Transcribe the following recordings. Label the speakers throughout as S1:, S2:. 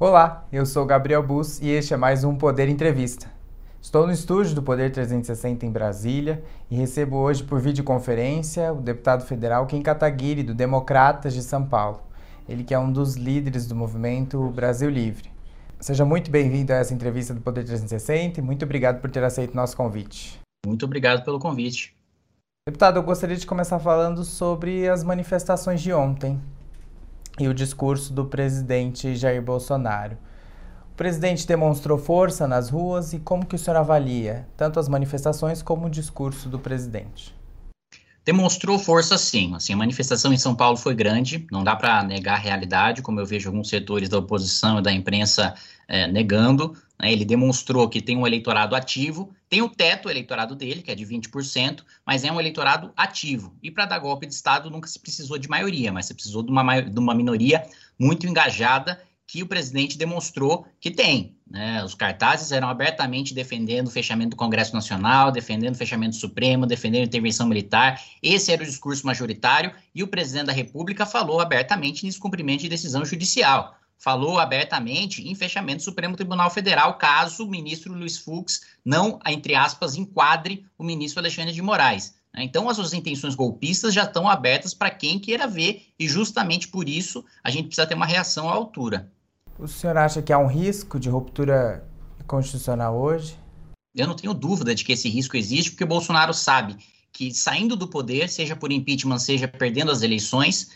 S1: Olá, eu sou Gabriel Bus e este é mais um Poder Entrevista. Estou no estúdio do Poder 360 em Brasília e recebo hoje por videoconferência o deputado federal Kim Kataguiri, do Democratas de São Paulo. Ele que é um dos líderes do movimento Brasil Livre. Seja muito bem-vindo a essa entrevista do Poder 360 e muito obrigado por ter aceito nosso convite.
S2: Muito obrigado pelo convite.
S1: Deputado, eu gostaria de começar falando sobre as manifestações de ontem e o discurso do presidente Jair Bolsonaro. O presidente demonstrou força nas ruas e como que o senhor avalia tanto as manifestações como o discurso do presidente?
S2: Demonstrou força sim. Assim, a manifestação em São Paulo foi grande, não dá para negar a realidade, como eu vejo alguns setores da oposição e da imprensa é, negando. Né? Ele demonstrou que tem um eleitorado ativo, tem o teto eleitorado dele, que é de 20%, mas é um eleitorado ativo. E para dar golpe de Estado nunca se precisou de maioria, mas se precisou de uma, de uma minoria muito engajada que o presidente demonstrou que tem. Né? Os cartazes eram abertamente defendendo o fechamento do Congresso Nacional, defendendo o fechamento do Supremo, defendendo a intervenção militar. Esse era o discurso majoritário e o presidente da República falou abertamente em descumprimento de decisão judicial. Falou abertamente em fechamento do Supremo Tribunal Federal, caso o ministro Luiz Fux não, entre aspas, enquadre o ministro Alexandre de Moraes. Né? Então, as suas intenções golpistas já estão abertas para quem queira ver, e justamente por isso a gente precisa ter uma reação à altura.
S1: O senhor acha que há um risco de ruptura constitucional hoje?
S2: Eu não tenho dúvida de que esse risco existe, porque o Bolsonaro sabe que saindo do poder, seja por impeachment, seja perdendo as eleições,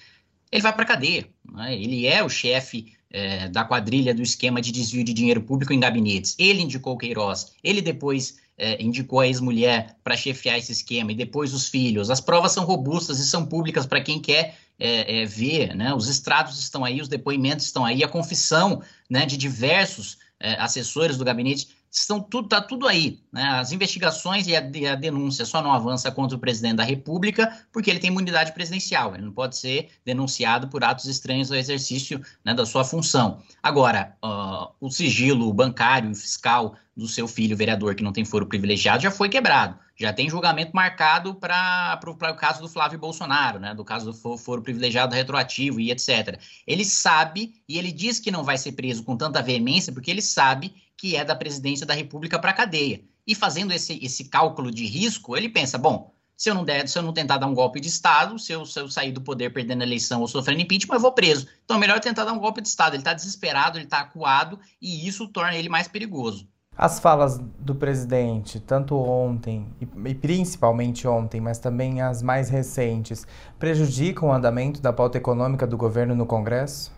S2: ele vai para a cadeia. Né? Ele é o chefe é, da quadrilha do esquema de desvio de dinheiro público em gabinetes. Ele indicou Queiroz, ele depois é, indicou a ex-mulher para chefiar esse esquema, e depois os filhos. As provas são robustas e são públicas para quem quer é, é, ver, né? Os estrados estão aí, os depoimentos estão aí, a confissão né, de diversos é, assessores do gabinete estão tudo tá tudo aí, né? As investigações e a, e a, denúncia só não avança contra o presidente da República porque ele tem imunidade presidencial, ele não pode ser denunciado por atos estranhos ao exercício né, da sua função. Agora, uh, o sigilo bancário e fiscal do seu filho vereador que não tem foro privilegiado já foi quebrado já tem julgamento marcado para o caso do Flávio Bolsonaro, né, do caso do foro privilegiado retroativo e etc. Ele sabe, e ele diz que não vai ser preso com tanta veemência, porque ele sabe que é da presidência da República para cadeia. E fazendo esse, esse cálculo de risco, ele pensa, bom, se eu não der, se eu não tentar dar um golpe de Estado, se eu, se eu sair do poder perdendo a eleição ou sofrendo impeachment, eu vou preso. Então é melhor tentar dar um golpe de Estado. Ele está desesperado, ele está acuado, e isso torna ele mais perigoso.
S1: As falas do presidente, tanto ontem e, principalmente ontem, mas também as mais recentes, prejudicam o andamento da pauta econômica do governo no Congresso?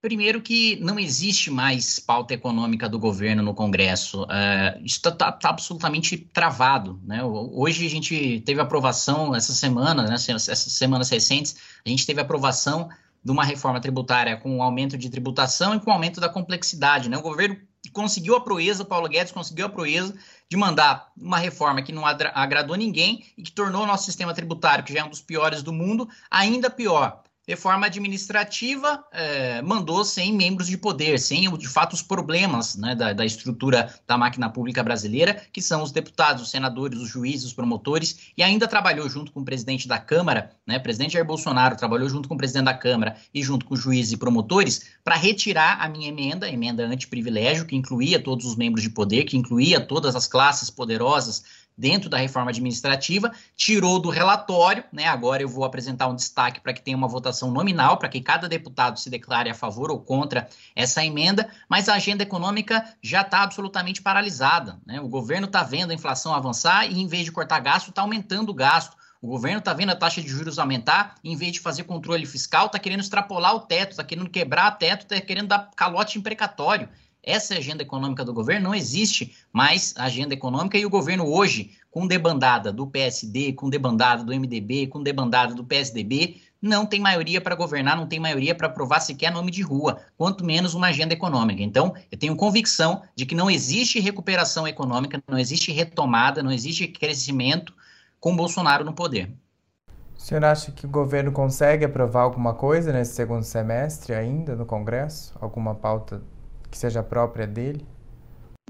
S2: Primeiro que não existe mais pauta econômica do governo no Congresso. Uh, isso está tá, tá absolutamente travado. Né? Hoje a gente teve aprovação, essa semana, né, essas semanas recentes, a gente teve aprovação de uma reforma tributária com aumento de tributação e com aumento da complexidade. Né? O governo conseguiu a proeza, Paulo Guedes conseguiu a proeza de mandar uma reforma que não agradou ninguém e que tornou o nosso sistema tributário, que já é um dos piores do mundo, ainda pior reforma administrativa é, mandou sem membros de poder, sem, de fato, os problemas né, da, da, estrutura da máquina pública brasileira, que são os deputados, os senadores, os juízes, os promotores, e ainda trabalhou junto com o presidente da Câmara, né, presidente Jair Bolsonaro trabalhou junto com o presidente da Câmara e junto com juízes e promotores para retirar a minha emenda, a emenda anti-privilégio, que incluía todos os membros de poder, que incluía todas as classes poderosas dentro da reforma administrativa, tirou do relatório, né? Agora eu vou apresentar um destaque para que tenha uma votação nominal, para que cada deputado se declare a favor ou contra essa emenda, mas a agenda econômica já está absolutamente paralisada. Né? O governo está vendo a inflação avançar e, em vez de cortar gasto, está aumentando o gasto. O governo está vendo a taxa de juros aumentar, em vez de fazer controle fiscal, está querendo extrapolar o teto, está querendo quebrar o teto, está querendo dar calote imprecatório. Essa agenda econômica do governo, não existe mais agenda econômica e o governo hoje, com debandada do PSD, com debandada do MDB, com debandada do PSDB, não tem maioria para governar, não tem maioria para aprovar sequer nome de rua, quanto menos uma agenda econômica. Então, eu tenho convicção de que não existe recuperação econômica, não existe retomada, não existe crescimento com Bolsonaro no poder.
S1: O senhor acha que o governo consegue aprovar alguma coisa nesse segundo semestre ainda no Congresso? Alguma pauta que seja própria dele?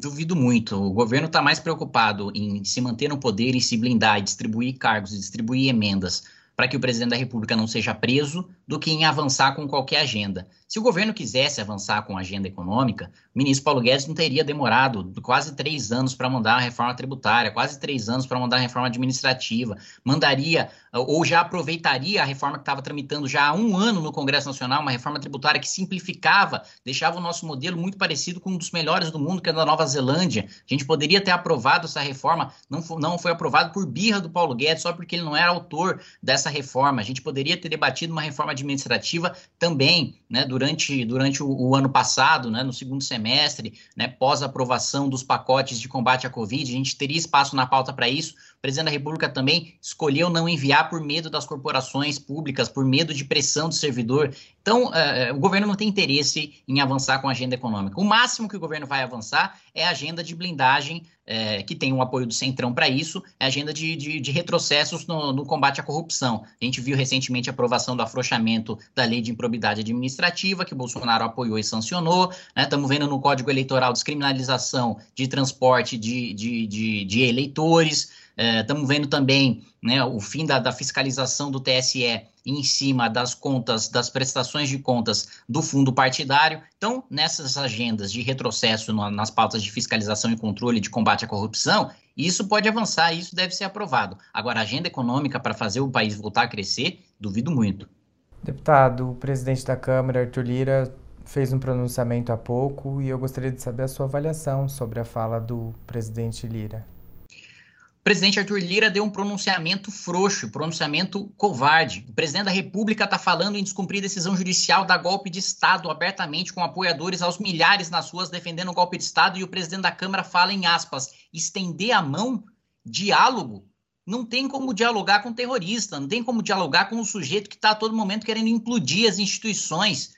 S2: Duvido muito. O governo está mais preocupado em se manter no poder e se blindar, e distribuir cargos, e distribuir emendas para que o presidente da República não seja preso do que em avançar com qualquer agenda. Se o governo quisesse avançar com a agenda econômica, o ministro Paulo Guedes não teria demorado quase três anos para mandar a reforma tributária, quase três anos para mandar a reforma administrativa, mandaria ou já aproveitaria a reforma que estava tramitando já há um ano no Congresso Nacional, uma reforma tributária que simplificava, deixava o nosso modelo muito parecido com um dos melhores do mundo, que é da Nova Zelândia. A gente poderia ter aprovado essa reforma, não foi, não foi aprovado por birra do Paulo Guedes, só porque ele não era autor dessa reforma. A gente poderia ter debatido uma reforma administrativa também, né, durante, durante o, o ano passado, né, no segundo semestre, né, pós aprovação dos pacotes de combate à Covid, a gente teria espaço na pauta para isso. O presidente da República também escolheu não enviar por medo das corporações públicas, por medo de pressão do servidor. Então, uh, o governo não tem interesse em avançar com a agenda econômica. O máximo que o governo vai avançar é a agenda de blindagem, uh, que tem o um apoio do Centrão para isso, é a agenda de, de, de retrocessos no, no, combate à corrupção. A gente viu recentemente a aprovação do afrouxamento da lei de improbidade administrativa, que Bolsonaro apoiou e sancionou. Estamos né? vendo no Código Eleitoral descriminalização de transporte de, de eleitores. Estamos é, vendo também né, o fim da, da, fiscalização do TSE em cima das contas, das prestações de contas do fundo partidário. Então, nessas agendas de retrocesso no, nas pautas de fiscalização e controle de combate à corrupção, isso pode avançar, isso deve ser aprovado. Agora, a agenda econômica para fazer o país voltar a crescer, duvido muito.
S1: Deputado, o presidente da Câmara, Arthur Lira, fez um pronunciamento há pouco e eu gostaria de saber a sua avaliação sobre a fala do presidente Lira.
S2: O presidente Arthur Lira deu um pronunciamento frouxo, pronunciamento covarde. O presidente da República está falando em descumprir decisão judicial da golpe de Estado abertamente com apoiadores aos milhares nas ruas defendendo o golpe de Estado e o presidente da Câmara fala em aspas, estender a mão, diálogo. Não tem como dialogar com terrorista, não tem como dialogar com um sujeito que está a todo momento querendo implodir as instituições.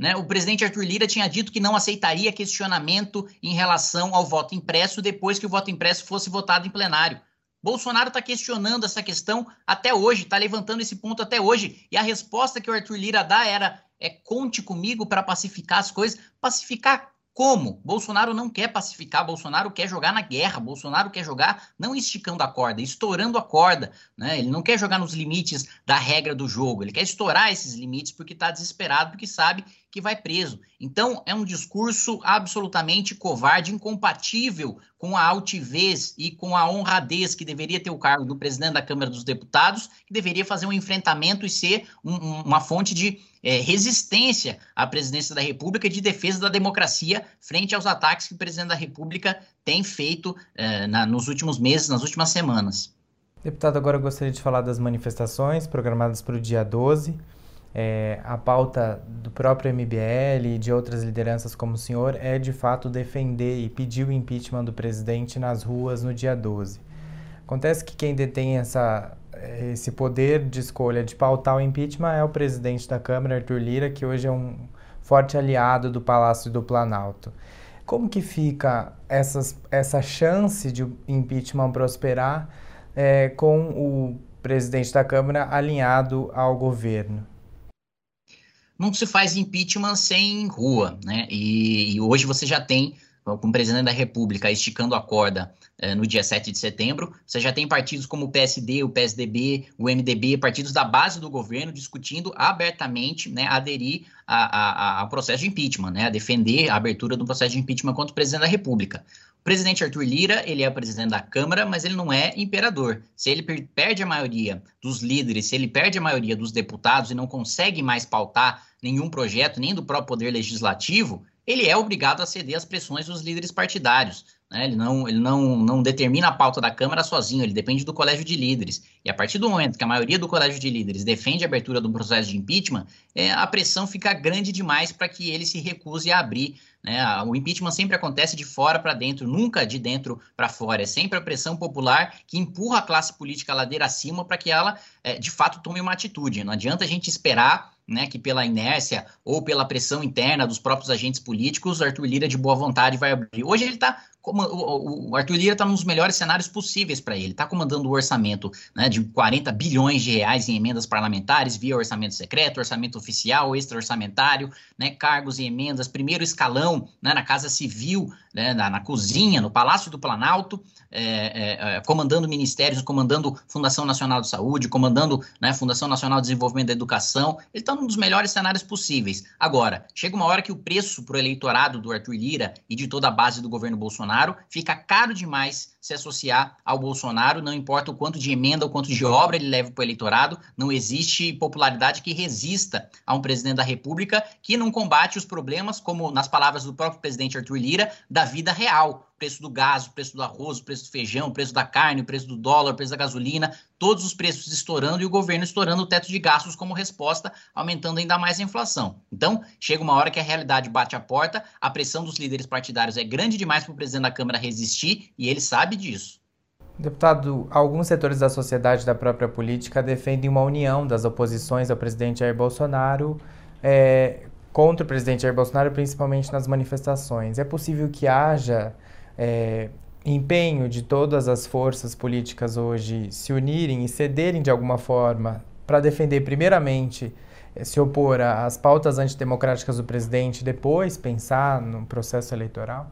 S2: Né? O presidente Arthur Lira tinha dito que não aceitaria questionamento em relação ao voto impresso depois que o voto impresso fosse votado em plenário. Bolsonaro está questionando essa questão até hoje, está levantando esse ponto até hoje. E a resposta que o Arthur Lira dá era: é conte comigo para pacificar as coisas. Pacificar como? Bolsonaro não quer pacificar, Bolsonaro quer jogar na guerra, Bolsonaro quer jogar não esticando a corda, estourando a corda. Né? Ele não quer jogar nos limites da regra do jogo, ele quer estourar esses limites porque está desesperado, porque sabe que vai preso. Então, é um discurso absolutamente covarde, incompatível com a altivez e com a honradez que deveria ter o cargo do presidente da Câmara dos Deputados, que deveria fazer um enfrentamento e ser um, uma fonte de é, resistência à presidência da República e de defesa da democracia frente aos ataques que o presidente da República tem feito é, na, nos últimos meses, nas últimas semanas.
S1: Deputado, agora eu gostaria de falar das manifestações programadas para o dia 12. É, a pauta do próprio MBL e de outras lideranças como o senhor é de fato defender e pedir o impeachment do presidente nas ruas no dia 12. Acontece que quem detém essa, esse poder de escolha de pautar o impeachment é o presidente da Câmara, Arthur Lira, que hoje é um forte aliado do Palácio do Planalto. Como que fica essas, essa chance de impeachment prosperar é, com o presidente da Câmara alinhado ao governo?
S2: Não se faz impeachment sem rua, né? E, e hoje você já tem, com o presidente da República esticando a corda eh, no dia 7 de setembro, você já tem partidos como o PSD, o PSDB, o MDB, partidos da base do governo discutindo abertamente né, aderir ao processo de impeachment, né, a defender a abertura do processo de impeachment contra o presidente da República. Presidente Arthur Lira, ele é presidente da Câmara, mas ele não é imperador. Se ele perde a maioria dos líderes, se ele perde a maioria dos deputados e não consegue mais pautar nenhum projeto, nem do próprio poder legislativo, ele é obrigado a ceder às pressões dos líderes partidários. Né? Ele, não, ele não, não determina a pauta da Câmara sozinho, ele depende do colégio de líderes. E a partir do momento que a maioria do colégio de líderes defende a abertura do processo de impeachment, é, a pressão fica grande demais para que ele se recuse a abrir né? O impeachment sempre acontece de fora para dentro, nunca de dentro para fora. É sempre a pressão popular que empurra a classe política ladeira acima para que ela, é, de fato, tome uma atitude. Não adianta a gente esperar né, que pela inércia ou pela pressão interna dos próprios agentes políticos, Arthur Lira de boa vontade vai abrir. Hoje ele está o, Arthur Lira está nos melhores cenários possíveis para ele. Está comandando o orçamento né, de 40 bilhões de reais em emendas parlamentares, via orçamento secreto, orçamento oficial, extra-orçamentário, né, cargos e emendas, primeiro escalão né, na Casa Civil, né, na, na, cozinha, no Palácio do Planalto, é, é, é, comandando ministérios, comandando Fundação Nacional de Saúde, comandando né, Fundação Nacional de Desenvolvimento da Educação. Ele está num dos melhores cenários possíveis. Agora, chega uma hora que o preço para o eleitorado do Arthur Lira e de toda a base do governo Bolsonaro fica caro demais se associar ao Bolsonaro, não importa o quanto de emenda ou quanto de obra ele leva para o eleitorado, não existe popularidade que resista a um presidente da República que não combate os problemas, como nas palavras do próprio presidente Arthur Lira, da vida real. Preço do gás, o preço do arroz, o preço do feijão, o preço da carne, o preço do dólar, o preço da gasolina, todos os preços estourando e o governo estourando o teto de gastos como resposta, aumentando ainda mais a inflação. Então, chega uma hora que a realidade bate a porta, a pressão dos líderes partidários é grande demais para o presidente da Câmara resistir e ele sabe disso.
S1: Deputado, alguns setores da sociedade da própria política defendem uma união das oposições ao presidente Jair Bolsonaro é, contra o presidente Jair Bolsonaro, principalmente nas manifestações. É possível que haja é, empenho de todas as forças políticas hoje se unirem e cederem de alguma forma para defender, primeiramente, é, se opor às pautas antidemocráticas do presidente, depois pensar no processo eleitoral?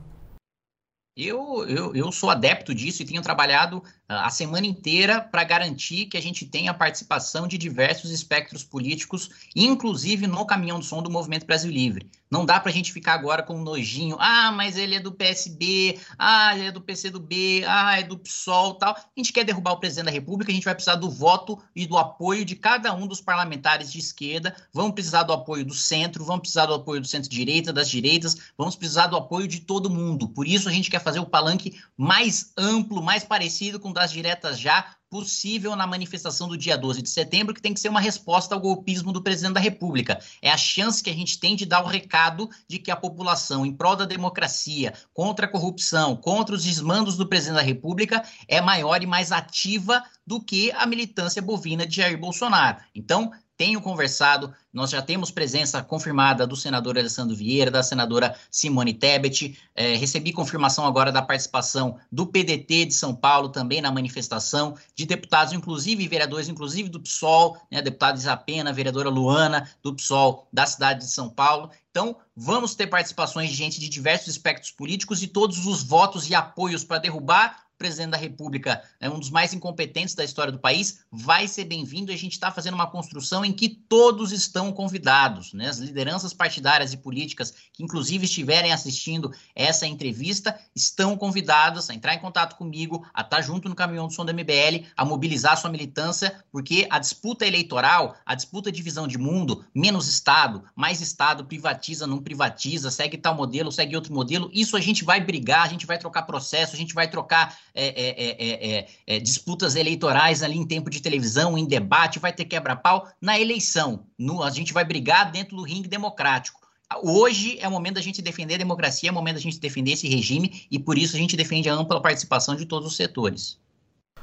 S2: Eu, eu, eu sou adepto disso e tenho trabalhado a semana inteira para garantir que a gente tenha a participação de diversos espectros políticos, inclusive no caminhão do som do Movimento Brasil Livre. Não dá para a gente ficar agora com um nojinho. Ah, mas ele é do PSB, ah, ele é do PCdoB, ah, é do PSOL tal. A gente quer derrubar o presidente da República, a gente vai precisar do voto e do apoio de cada um dos parlamentares de esquerda. Vamos precisar do apoio do centro, vamos precisar do apoio do centro-direita, das direitas, vamos precisar do apoio de todo mundo. Por isso a gente quer fazer o palanque mais amplo, mais parecido com das diretas já, possível na manifestação do dia 12 de setembro, que tem que ser uma resposta ao golpismo do presidente da República. É a chance que a gente tem de dar o recado de que a população, em prol da democracia, contra a corrupção, contra os desmandos do presidente da República, é maior e mais ativa do que a militância bovina de Jair Bolsonaro. Então, tenho conversado, nós já temos presença confirmada do senador Alessandro Vieira, da senadora Simone Tebet, é, recebi confirmação agora da participação do PDT de São Paulo também na manifestação, de deputados, inclusive vereadores, inclusive do PSOL, né, deputado Isapena, vereadora Luana, do PSOL da cidade de São Paulo. Então, vamos ter participações de gente de diversos espectros políticos e todos os votos e apoios para derrubar presidente da República é um dos mais incompetentes da história do país, vai ser bem-vindo. A gente está fazendo uma construção em que todos estão convidados, né? As lideranças partidárias e políticas que, inclusive, estiverem assistindo essa entrevista, estão convidadas a entrar em contato comigo, a estar junto no caminhão do som da MBL, a mobilizar sua militância, porque a disputa eleitoral, a disputa de visão de mundo, menos Estado, mais Estado, privatiza, não privatiza, segue tal modelo, segue outro modelo, isso a gente vai brigar, a gente vai trocar processo, a gente vai trocar é, é, disputas eleitorais ali em tempo de televisão, em debate, vai ter quebra-pau na eleição. No, a gente vai brigar dentro do ringue democrático. Hoje é o momento da gente defender a democracia, é o momento da gente defender esse regime e por isso a gente defende a ampla participação de todos os setores.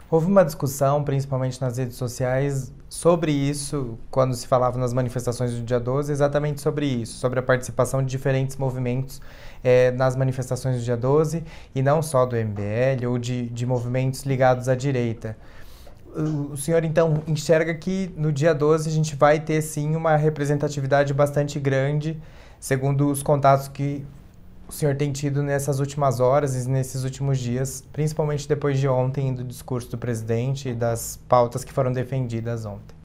S1: Houve uma discussão, principalmente nas redes sociais, sobre isso, quando se falava nas manifestações do dia 12, exatamente sobre isso, sobre a participação de diferentes movimentos é, nas manifestações do dia 12, e não só do MBL ou de, de movimentos ligados à direita. O senhor, então, enxerga que no dia 12 a gente vai ter, sim, uma representatividade bastante grande, segundo os contatos que o senhor tem tido nessas últimas horas e nesses últimos dias, principalmente depois de ontem do discurso do presidente e das pautas que foram defendidas ontem?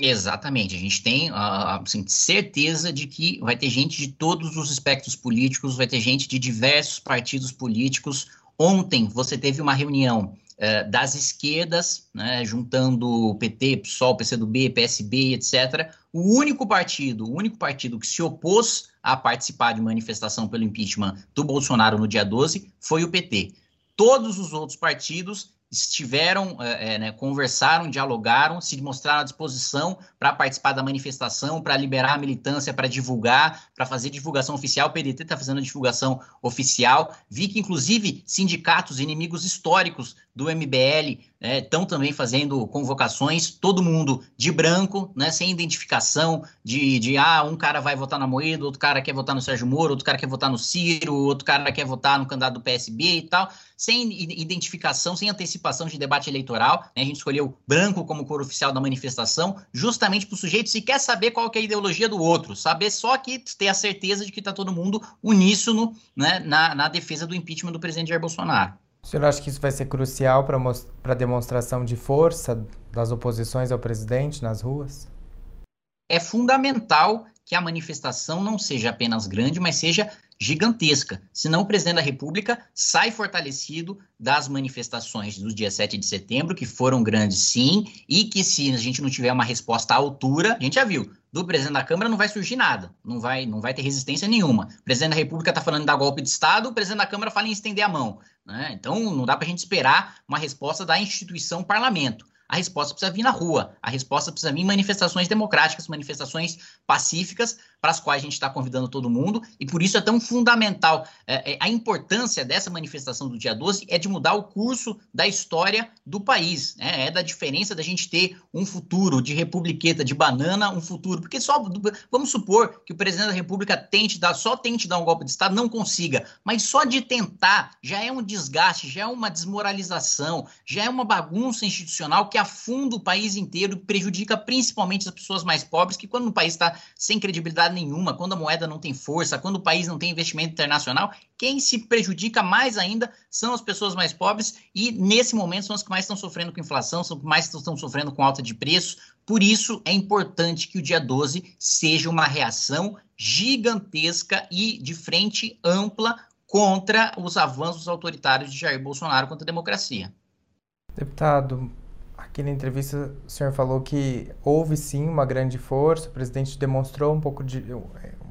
S2: Exatamente, a gente tem assim, certeza de que vai ter gente de todos os espectros políticos, vai ter gente de diversos partidos políticos. Ontem você teve uma reunião uh, das esquerdas, né, juntando PT, PSOL, PCdoB, PSB, etc. O único partido, o único partido que se opôs a participar de manifestação pelo impeachment do Bolsonaro no dia 12 foi o PT. Todos os outros partidos estiveram, é, né, conversaram, dialogaram, se mostraram à disposição para participar da manifestação, para liberar a militância, para divulgar, para fazer divulgação oficial. O PDT está fazendo divulgação oficial. Vi que, inclusive, sindicatos inimigos históricos do MBL estão né, também fazendo convocações, todo mundo de branco, né, sem identificação de, de, ah, um cara vai votar na Moeda, outro cara quer votar no Sérgio Moro, outro cara quer votar no Ciro, outro cara quer votar no candidato do PSB e tal, sem identificação, sem antecipação de debate eleitoral. Né, a gente escolheu branco como cor oficial da manifestação, justamente para o sujeito se quer saber qual que é a ideologia do outro, saber só que ter a certeza de que está todo mundo uníssono né, na, na defesa do impeachment do presidente Jair Bolsonaro.
S1: O senhor acha que isso vai ser crucial para a demonstração de força das oposições ao presidente nas ruas?
S2: É fundamental que a manifestação não seja apenas grande, mas seja gigantesca. Senão o presidente da República sai fortalecido das manifestações do dia 7 de setembro, que foram grandes sim, e que se a gente não tiver uma resposta à altura, a gente já viu, do presidente da Câmara não vai surgir nada, não vai, não vai ter resistência nenhuma. O presidente da República está falando dar golpe de Estado, o presidente da Câmara fala em estender a mão. Né? Então, não dá para a gente esperar uma resposta da instituição parlamento. A resposta precisa vir na rua, a resposta precisa vir em manifestações democráticas, manifestações pacíficas, para as quais a gente está convidando todo mundo, e por isso é tão fundamental. É, é, a importância dessa manifestação do dia 12 é de mudar o curso da história do país. Né? É da diferença da gente ter um futuro de republiqueta, de banana, um futuro. Porque só vamos supor que o presidente da República tente dar, só tente dar um golpe de Estado, não consiga. Mas só de tentar já é um desgaste, já é uma desmoralização, já é uma bagunça institucional que afunda o país inteiro, prejudica principalmente as pessoas mais pobres, que quando o país está sem credibilidade nenhuma, quando a moeda não tem força, quando o país não tem investimento internacional, quem se prejudica mais ainda são as pessoas mais pobres e, nesse momento, são as que mais estão sofrendo com inflação, são as que mais estão sofrendo com alta de preços. Por isso, é importante que o dia 12 seja uma reação gigantesca e de frente ampla contra os avanços autoritários de Jair Bolsonaro contra a democracia.
S1: Deputado, Aqui na entrevista o senhor falou que houve sim uma grande força, o presidente demonstrou um pouco de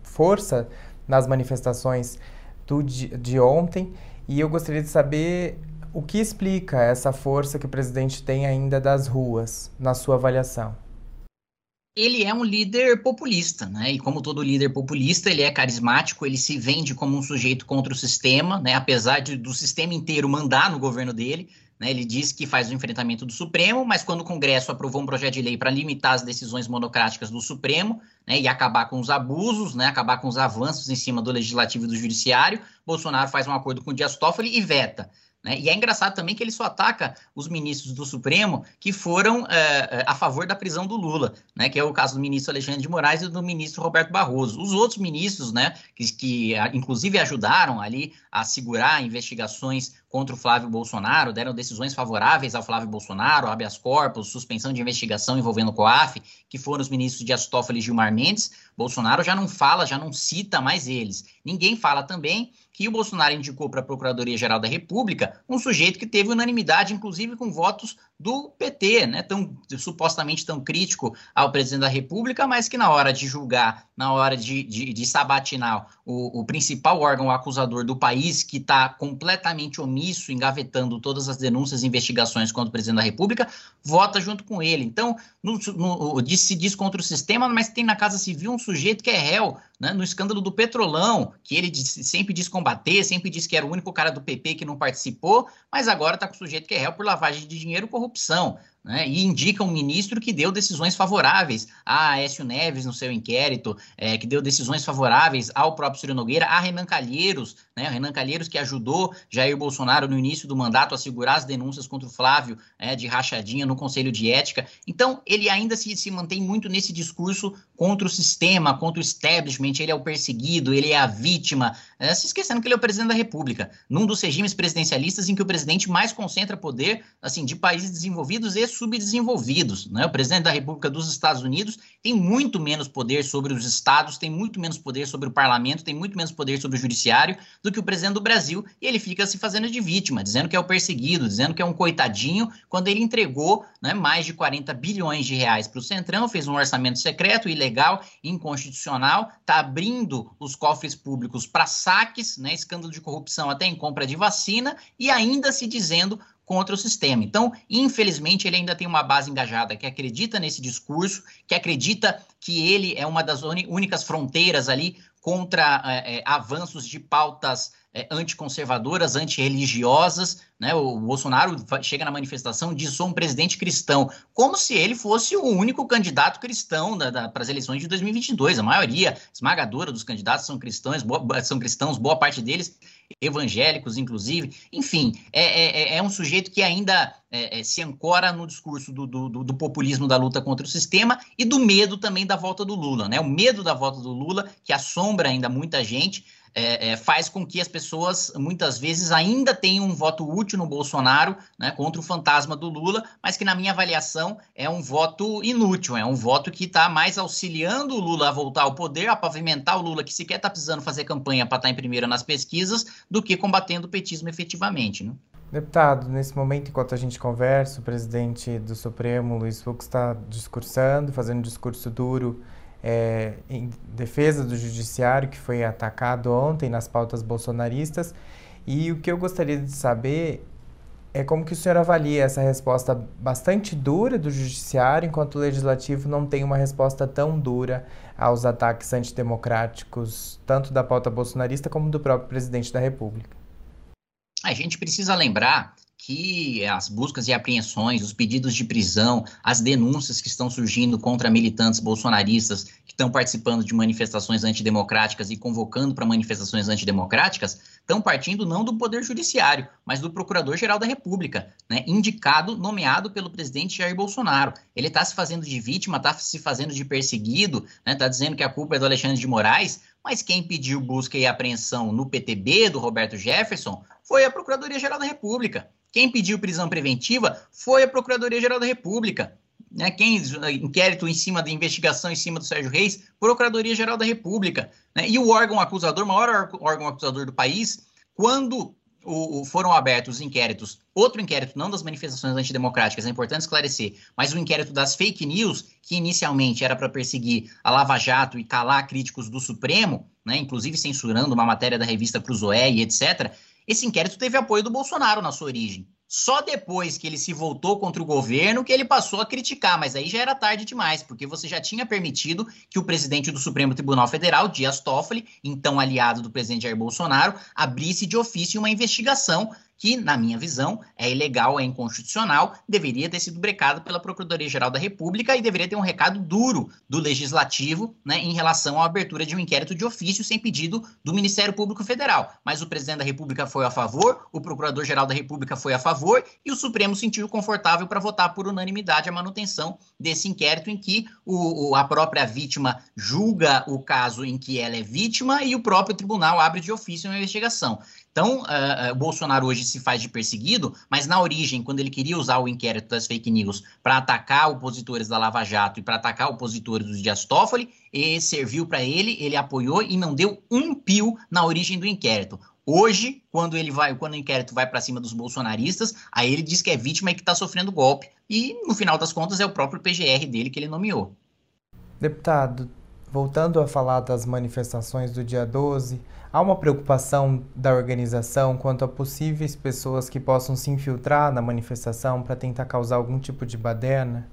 S1: força nas manifestações do, de, de ontem, e eu gostaria de saber o que explica essa força que o presidente tem ainda das ruas, na sua avaliação
S2: ele é um líder populista, né? E como todo líder populista, ele é carismático, ele se vende como um sujeito contra o sistema, né? Apesar de, do sistema inteiro mandar no governo dele, né, ele diz que faz o enfrentamento do Supremo, mas quando o Congresso aprovou um projeto de lei para limitar as decisões monocráticas do Supremo né, e acabar com os abusos, né, acabar com os avanços em cima do Legislativo e do Judiciário, Bolsonaro faz um acordo com o Dias Toffoli e veta. Né? E é engraçado também que ele só ataca os ministros do Supremo que foram é, a favor da prisão do Lula, né? que é o caso do ministro Alexandre de Moraes e do ministro Roberto Barroso. Os outros ministros, né, que, que inclusive ajudaram ali a segurar investigações contra o Flávio Bolsonaro, deram decisões favoráveis ao Flávio Bolsonaro, habeas corpus, suspensão de investigação envolvendo o COAF, que foram os ministros de Toffoli e Gilmar Mendes, Bolsonaro já não fala, já não cita mais eles. Ninguém fala também que o Bolsonaro indicou para a Procuradoria-Geral da República um sujeito que teve unanimidade, inclusive com votos do PT, né, tão supostamente tão crítico ao presidente da República, mas que na hora de julgar, na hora de, de, de sabatinar o, o, principal órgão acusador do país, que está completamente omisso, engavetando todas as denúncias e investigações contra o presidente da República, vota junto com ele. Então, no, no, se diz contra o sistema, mas tem na Casa Civil um sujeito que é réu né, no escândalo do Petrolão, que ele sempre diz combater, sempre diz que era o único cara do PP que não participou, mas agora está com o sujeito que é réu por lavagem de dinheiro e corrupção né, e indica um ministro que deu decisões favoráveis a Aécio Neves no seu inquérito, é, que deu decisões favoráveis ao próprio Ciro Nogueira, a Renan Calheiros, né, Renan Calheiros que ajudou Jair Bolsonaro no início do mandato a segurar as denúncias contra o Flávio é, de rachadinha no Conselho de Ética. Então, ele ainda se, se mantém muito nesse discurso contra o sistema, contra o establishment, ele é o perseguido, ele é a vítima, é, se esquecendo que ele é o presidente da República, num dos regimes presidencialistas em que o presidente mais concentra poder assim de países desenvolvidos e subdesenvolvidos. Né? O presidente da República dos Estados Unidos tem muito menos poder sobre os estados, tem muito menos poder sobre o parlamento, tem muito menos poder sobre o judiciário do que o presidente do Brasil, e ele fica se fazendo de vítima, dizendo que é o perseguido, dizendo que é um coitadinho, quando ele entregou né, mais de 40 bilhões de reais para o Centrão, fez um orçamento secreto, ilegal, inconstitucional, está abrindo os cofres públicos para saques, né, escândalo de corrupção até em compra de vacina, e ainda se dizendo contra o sistema. Então, infelizmente, ele ainda tem uma base engajada que acredita nesse discurso, que acredita que ele é uma das únicas fronteiras ali contra é, é, avanços de pautas é, anticonservadoras, antirreligiosas. Né? O Bolsonaro chega na manifestação e diz: sou um presidente cristão, como se ele fosse o único candidato cristão para as eleições de 2022. A maioria esmagadora dos candidatos são cristãos, boa, são cristãos, boa parte deles evangélicos, inclusive. Enfim, é, é, é, é um sujeito que ainda é, é, se ancora no discurso do, do, do, populismo da luta contra o sistema e do medo também da volta do Lula. Né? O medo da volta do Lula, que assombra ainda muita gente, é, é, faz com que as pessoas, muitas vezes, ainda tenham um voto útil no Bolsonaro né, contra o fantasma do Lula, mas que, na minha avaliação, é um voto inútil, é um voto que está mais auxiliando o Lula a voltar ao poder, a pavimentar o Lula, que sequer está precisando fazer campanha para estar tá em primeira nas pesquisas, do que combatendo o petismo efetivamente. Né?
S1: Deputado, nesse momento, enquanto a gente conversa, o presidente do Supremo, Luiz Fux, está discursando, fazendo um discurso duro é, em defesa do judiciário, que foi atacado ontem nas pautas bolsonaristas. E o que eu gostaria de saber é como que o senhor avalia essa resposta bastante dura do judiciário, enquanto o legislativo não tem uma resposta tão dura aos ataques antidemocráticos, tanto da pauta bolsonarista como do próprio presidente da República.
S2: A gente precisa lembrar que as buscas e apreensões, os pedidos de prisão, as denúncias que estão surgindo contra militantes bolsonaristas que estão participando de manifestações antidemocráticas e convocando para manifestações antidemocráticas, estão partindo não do Poder Judiciário, mas do Procurador-Geral da República, né, indicado, nomeado pelo presidente Jair Bolsonaro. Ele está se fazendo de vítima, está se fazendo de perseguido, está né, tá dizendo que a culpa é do Alexandre de Moraes, mas quem pediu busca e apreensão no PTB do Roberto Jefferson foi a Procuradoria-Geral da República. Quem pediu prisão preventiva foi a Procuradoria-Geral da República. Né? Quem inquérito em cima da investigação em cima do Sérgio Reis, Procuradoria-Geral da República. Né? E o órgão acusador, maior órgão acusador do país, quando o, o, foram abertos inquéritos, outro inquérito, não das manifestações antidemocráticas, é importante esclarecer, mas o inquérito das fake news, que inicialmente era para perseguir a Lava Jato e calar críticos do Supremo, né, inclusive censurando uma matéria da revista Cruzoé e etc., esse inquérito teve apoio do Bolsonaro na sua origem. Só depois que ele se voltou contra o governo que ele passou a criticar, mas aí já era tarde demais, porque você já tinha permitido que o presidente do Supremo Tribunal Federal, Dias Toffoli, então aliado do presidente Jair Bolsonaro, abrisse de ofício uma investigação que, na minha visão, é ilegal, é inconstitucional, deveria ter sido brecado pela Procuradoria-Geral da República e deveria ter um recado duro do Legislativo né, em relação à abertura de um inquérito de ofício sem pedido do Ministério Público Federal. Mas o presidente da República foi a favor, o Procurador-Geral da República foi a favor e o Supremo sentiu confortável para votar por unanimidade a manutenção desse inquérito em que o, o, a própria vítima julga o caso em que ela é vítima e o próprio tribunal abre de ofício uma investigação. Então, uh, Bolsonaro hoje se faz de perseguido, mas na origem, quando ele queria usar o inquérito das fake news para atacar opositores da Lava Jato e para atacar opositores do Dias Toffoli, e serviu para ele, ele apoiou e não deu um pio na origem do inquérito. Hoje, quando ele vai, quando o inquérito vai para cima dos bolsonaristas, aí ele diz que é vítima e que está sofrendo golpe. E no final das contas é o próprio PGR dele que ele nomeou.
S1: Deputado, voltando a falar das manifestações do dia 12, Há uma preocupação da organização quanto a possíveis pessoas que possam se infiltrar na manifestação para tentar causar algum tipo de baderna?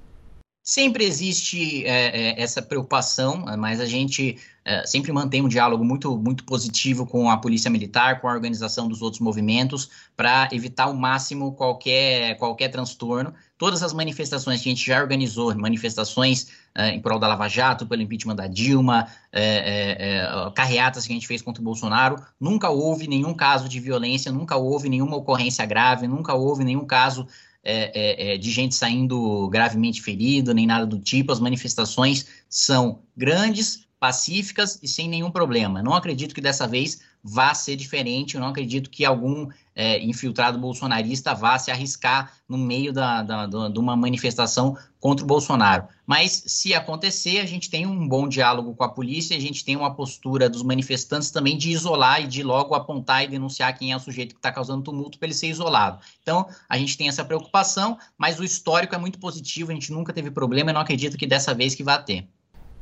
S2: Sempre existe é, é, essa preocupação, mas a gente é, sempre mantém um diálogo muito, muito positivo com a Polícia Militar, com a organização dos outros movimentos, para evitar ao máximo qualquer, qualquer transtorno. Todas as manifestações que a gente já organizou, manifestações é, em prol da Lava Jato, pelo impeachment da Dilma, é, é, carreatas que a gente fez contra o Bolsonaro, nunca houve nenhum caso de violência, nunca houve nenhuma ocorrência grave, nunca houve nenhum caso é, é, é, de gente saindo gravemente ferida, nem nada do tipo. As manifestações são grandes, pacíficas e sem nenhum problema. Não acredito que dessa vez vá ser diferente. Eu não acredito que algum é, infiltrado bolsonarista vá se arriscar no meio da, da, da, de uma manifestação contra o Bolsonaro. Mas, se acontecer, a gente tem um bom diálogo com a polícia, a gente tem uma postura dos manifestantes também de isolar e de logo apontar e denunciar quem é o sujeito que está causando tumulto para ele ser isolado. Então, a gente tem essa preocupação, mas o histórico é muito positivo, a gente nunca teve problema e não acredito que dessa vez que vá ter.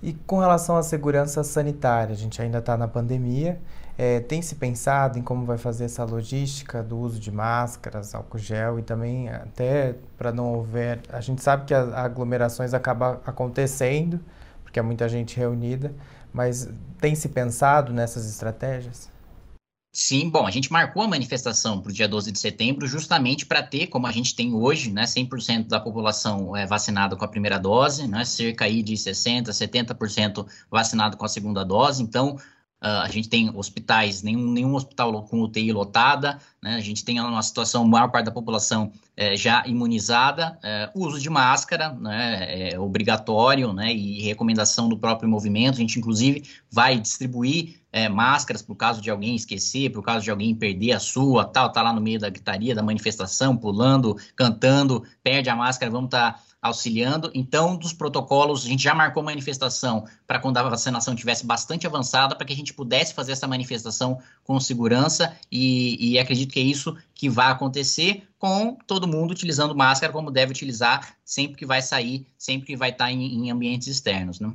S1: E com relação à segurança sanitária, a gente ainda está na pandemia. É, tem se pensado em como vai fazer essa logística do uso de máscaras, álcool gel e também até para não houver. A gente sabe que as aglomerações acabam acontecendo, porque é muita gente reunida, mas tem se pensado nessas estratégias?
S2: Sim, bom, a gente marcou a manifestação para o dia 12 de setembro justamente para ter, como a gente tem hoje, né, 100% da população é, vacinada com a primeira dose, né, cerca aí de 60%, 70% vacinado com a segunda dose. Então, Uh, a gente tem hospitais, nenhum, nenhum hospital com UTI lotada, né? a gente tem uma situação, maior parte da população é, já imunizada, é, uso de máscara né? é obrigatório né? e recomendação do próprio movimento, a gente inclusive vai distribuir é, máscaras por caso de alguém esquecer, por caso de alguém perder a sua, tal, tá lá no meio da gritaria, da manifestação, pulando, cantando, perde a máscara, vamos estar... Tá auxiliando. Então, dos protocolos, a gente já marcou manifestação para quando a vacinação tivesse bastante avançada, para que a gente pudesse fazer essa manifestação com segurança, e, e, acredito que é isso que vai acontecer com todo mundo utilizando máscara como deve utilizar sempre que vai sair, sempre que vai estar em, em ambientes externos. Né?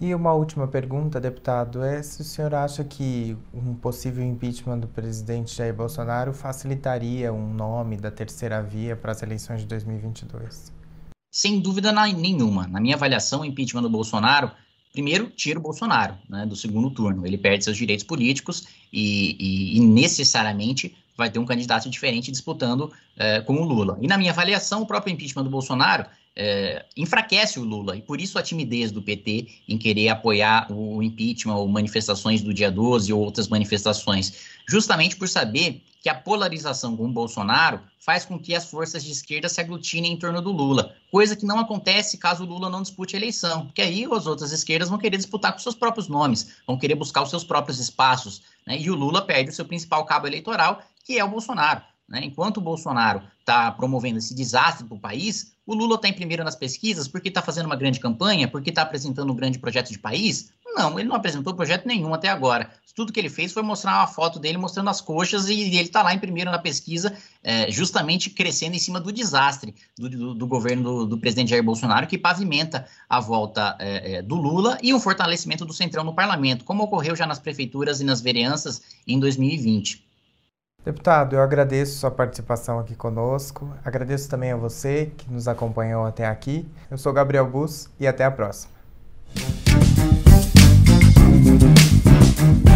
S1: E uma última pergunta, deputado, é se o senhor acha que um possível impeachment do presidente Jair Bolsonaro facilitaria um nome da terceira via para as eleições de 2022?
S2: Sem dúvida nenhuma. Na minha avaliação, o impeachment do Bolsonaro, primeiro, tira o Bolsonaro né, do segundo turno. Ele perde seus direitos políticos e, e, e necessariamente vai ter um candidato diferente disputando é, com o Lula. E na minha avaliação, o próprio impeachment do Bolsonaro é, enfraquece o Lula, e por isso a timidez do PT em querer apoiar o impeachment ou manifestações do dia 12 ou outras manifestações, justamente por saber que a polarização com o Bolsonaro faz com que as forças de esquerda se aglutinem em torno do Lula, coisa que não acontece caso o Lula não dispute a eleição, porque aí as outras esquerdas vão querer disputar com seus próprios nomes, vão querer buscar os seus próprios espaços, né? e o Lula perde o seu principal cabo eleitoral, que é o Bolsonaro. Né? Enquanto o Bolsonaro está promovendo esse desastre para o país, o Lula está em primeiro nas pesquisas porque está fazendo uma grande campanha, porque está apresentando um grande projeto de país? Não, ele não apresentou projeto nenhum até agora. Tudo que ele fez foi mostrar uma foto dele mostrando as coxas e ele está lá em primeiro na pesquisa, é, justamente crescendo em cima do desastre do, do, do governo do, do, presidente Jair Bolsonaro, que pavimenta a volta é, é, do Lula e um fortalecimento do Centrão no parlamento, como ocorreu já nas prefeituras e nas vereanças em 2020.
S1: Deputado, eu agradeço sua participação aqui conosco. Agradeço também a você que nos acompanhou até aqui. Eu sou Gabriel Bus e até a próxima. Thank you.